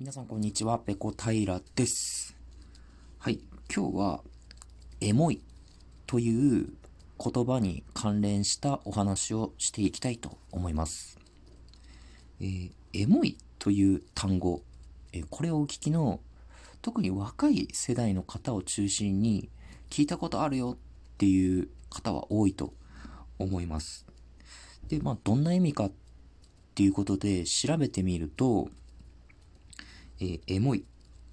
皆さんこんにちは、ペコ平です。はい、今日は、エモいという言葉に関連したお話をしていきたいと思います。えー、エモいという単語、えー、これをお聞きの特に若い世代の方を中心に聞いたことあるよっていう方は多いと思います。で、まあ、どんな意味かっていうことで調べてみると、えー、エモい。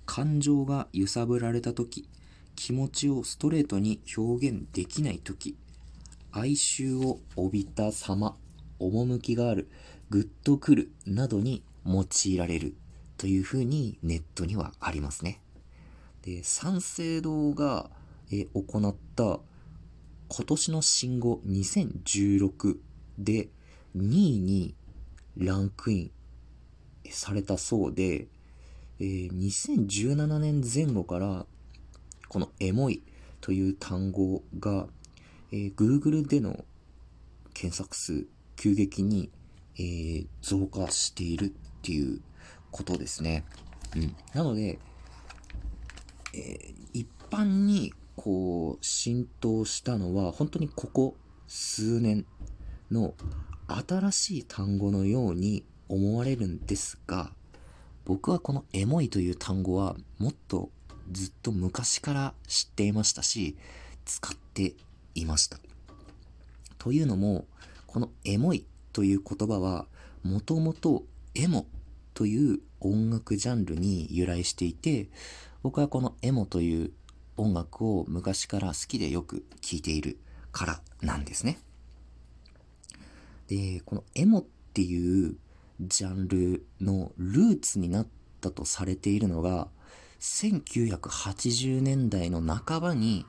感情が揺さぶられた時、気持ちをストレートに表現できない時、哀愁を帯びた様、趣がある、グッとくるなどに用いられるというふうにネットにはありますね。で、三省堂が、え行った今年の新語2016で2位にランクインされたそうで、えー、2017年前後からこのエモいという単語が、えー、Google での検索数急激に、えー、増加しているっていうことですね。うん。なので、えー、一般にこう浸透したのは本当にここ数年の新しい単語のように思われるんですが、僕はこのエモいという単語はもっとずっと昔から知っていましたし、使っていました。というのも、このエモいという言葉は、もともとエモという音楽ジャンルに由来していて、僕はこのエモという音楽を昔から好きでよく聴いているからなんですね。で、このエモっていうジャンルのルーツになったとされているのが、1980年代の半ばに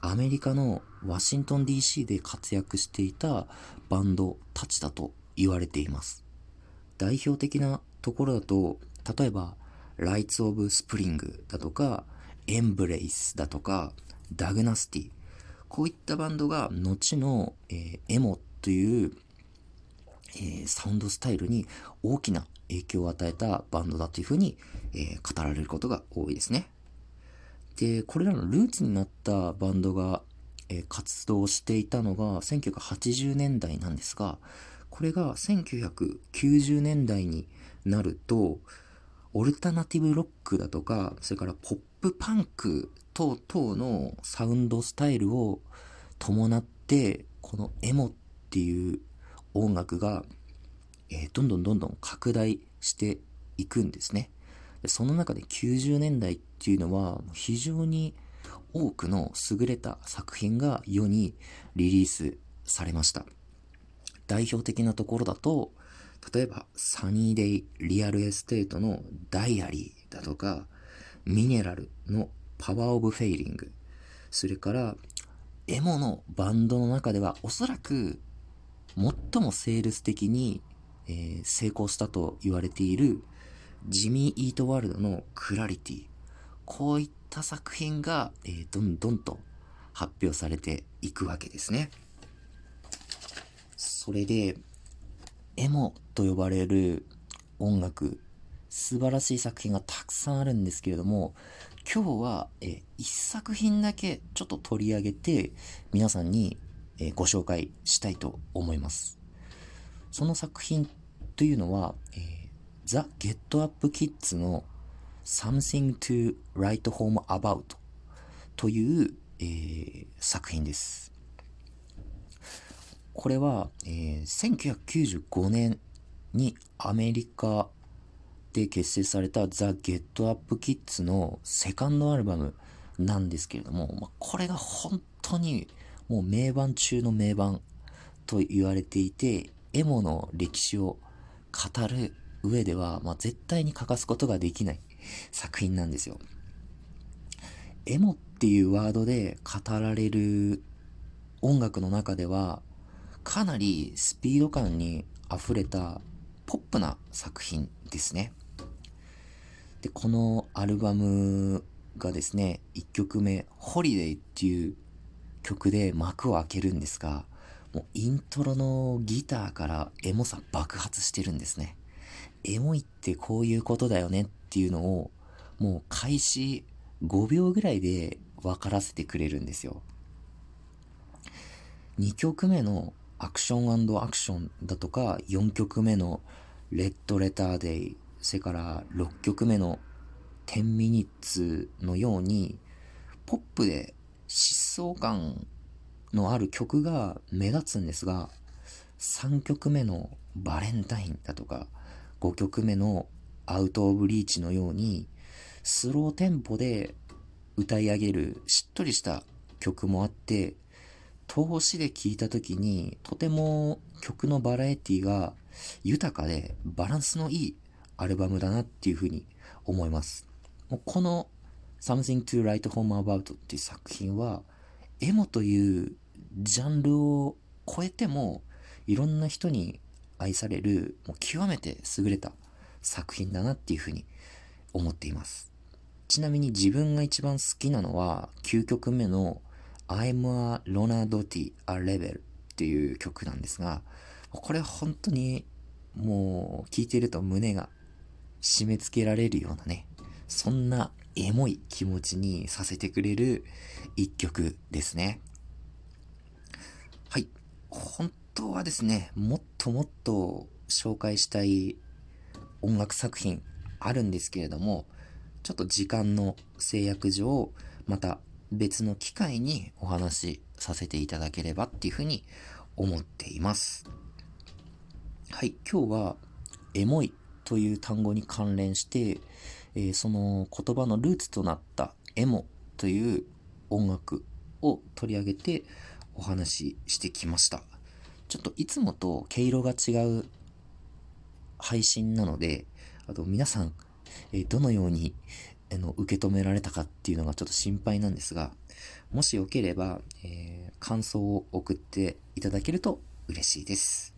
アメリカのワシントン DC で活躍していたバンドたちだと言われています。代表的なところだと、例えば、 Rites of Spring だとか、 Embrace だとか、 Dag Nasty。こういったバンドが後の、えー、エモというえ、サウンドスタイルに大きな影響を与えたバンドだというふうに、え、語られることが多いですね。で、これらのルーツになったバンドが、え、活動していたのが1980年代なんですが、これが1990年代になると、オルタナティブロックだとか、それからポップパンク等々のサウンドスタイルを伴って、このエモっていう音楽が、えー、どんどんどんどん拡大していくんですね。でその中で90年代っていうのは非常に多くの優れた作品が世にリリースされました。代表的なところだと、例えば Sunny Day Real Estate の Diary だとか、 Mineral の Power of Failing、それからエモのバンドの中ではおそらく最もセールス的に、えー、成功したと言われている Jimmy Eat World の Clarity。こういった作品が、えー、どんどんと発表されていくわけですね。それで、エモと呼ばれる音楽、素晴らしい作品がたくさんあるんですけれども、今日は、え一作品だけちょっと取り上げて、皆さんにえご紹介したいと思います。その作品というのは、えー、The Get Up Kids の Something to Write Home About という、えー、作品です。これは、えー、1995年にアメリカで結成された The Get Up Kids のセカンドアルバムなんですけれども、まあ、これが本当にもう名盤中の名盤と言われていて、エモの歴史を語る上では、まあ、絶対に欠かすことができない作品なんですよ。エモっていうワードで語られる音楽の中では、かなりスピード感に溢れたポップな作品ですね。で、このアルバムがですね、1曲目、ホリデーっていう曲で幕を開けるんですが、もうイントロのギターからエモさ爆発してるんですね。エモいってこういうことだよねっていうのを、もう開始5秒ぐらいで分からせてくれるんですよ。2曲目のアクションアクションだとか、4曲目のレッドレターデイ、それから6曲目の10ミニッツのように、ポップで疾走感のある曲が目立つんですが、3曲目のバレンタインだとか、5曲目のアウトオブリーチのように、スローテンポで歌い上げるしっとりした曲もあって、通しで聴いた時にとても曲のバラエティが豊かでバランスのいいアルバムだなっていうふうに思います。もうこの Something to Write Home About っていう作品はエモというジャンルを超えてもいろんな人に愛されるもう極めて優れた作品だなっていうふうに思っています。ちなみに自分が一番好きなのは9曲目の I'm a Lona Dotti a Rebel っていう曲なんですが、これ本当にもう聴いてると胸が締め付けられるようなね、そんなエモい気持ちにさせてくれる一曲ですね。はい。本当はですね、もっともっと紹介したい音楽作品あるんですけれども、ちょっと時間の制約上、また別の機会にお話しさせていただければっていうふうに思っています。はい、今日はエモいという単語に関連して、えー、その言葉のルーツとなったエモという音楽を取り上げてお話ししてきました。ちょっといつもと毛色が違う配信なので、あと皆さん、えー、どのようにあの、受け止められたかっていうのがちょっと心配なんですが、もしよければ、えー、感想を送っていただけると嬉しいです。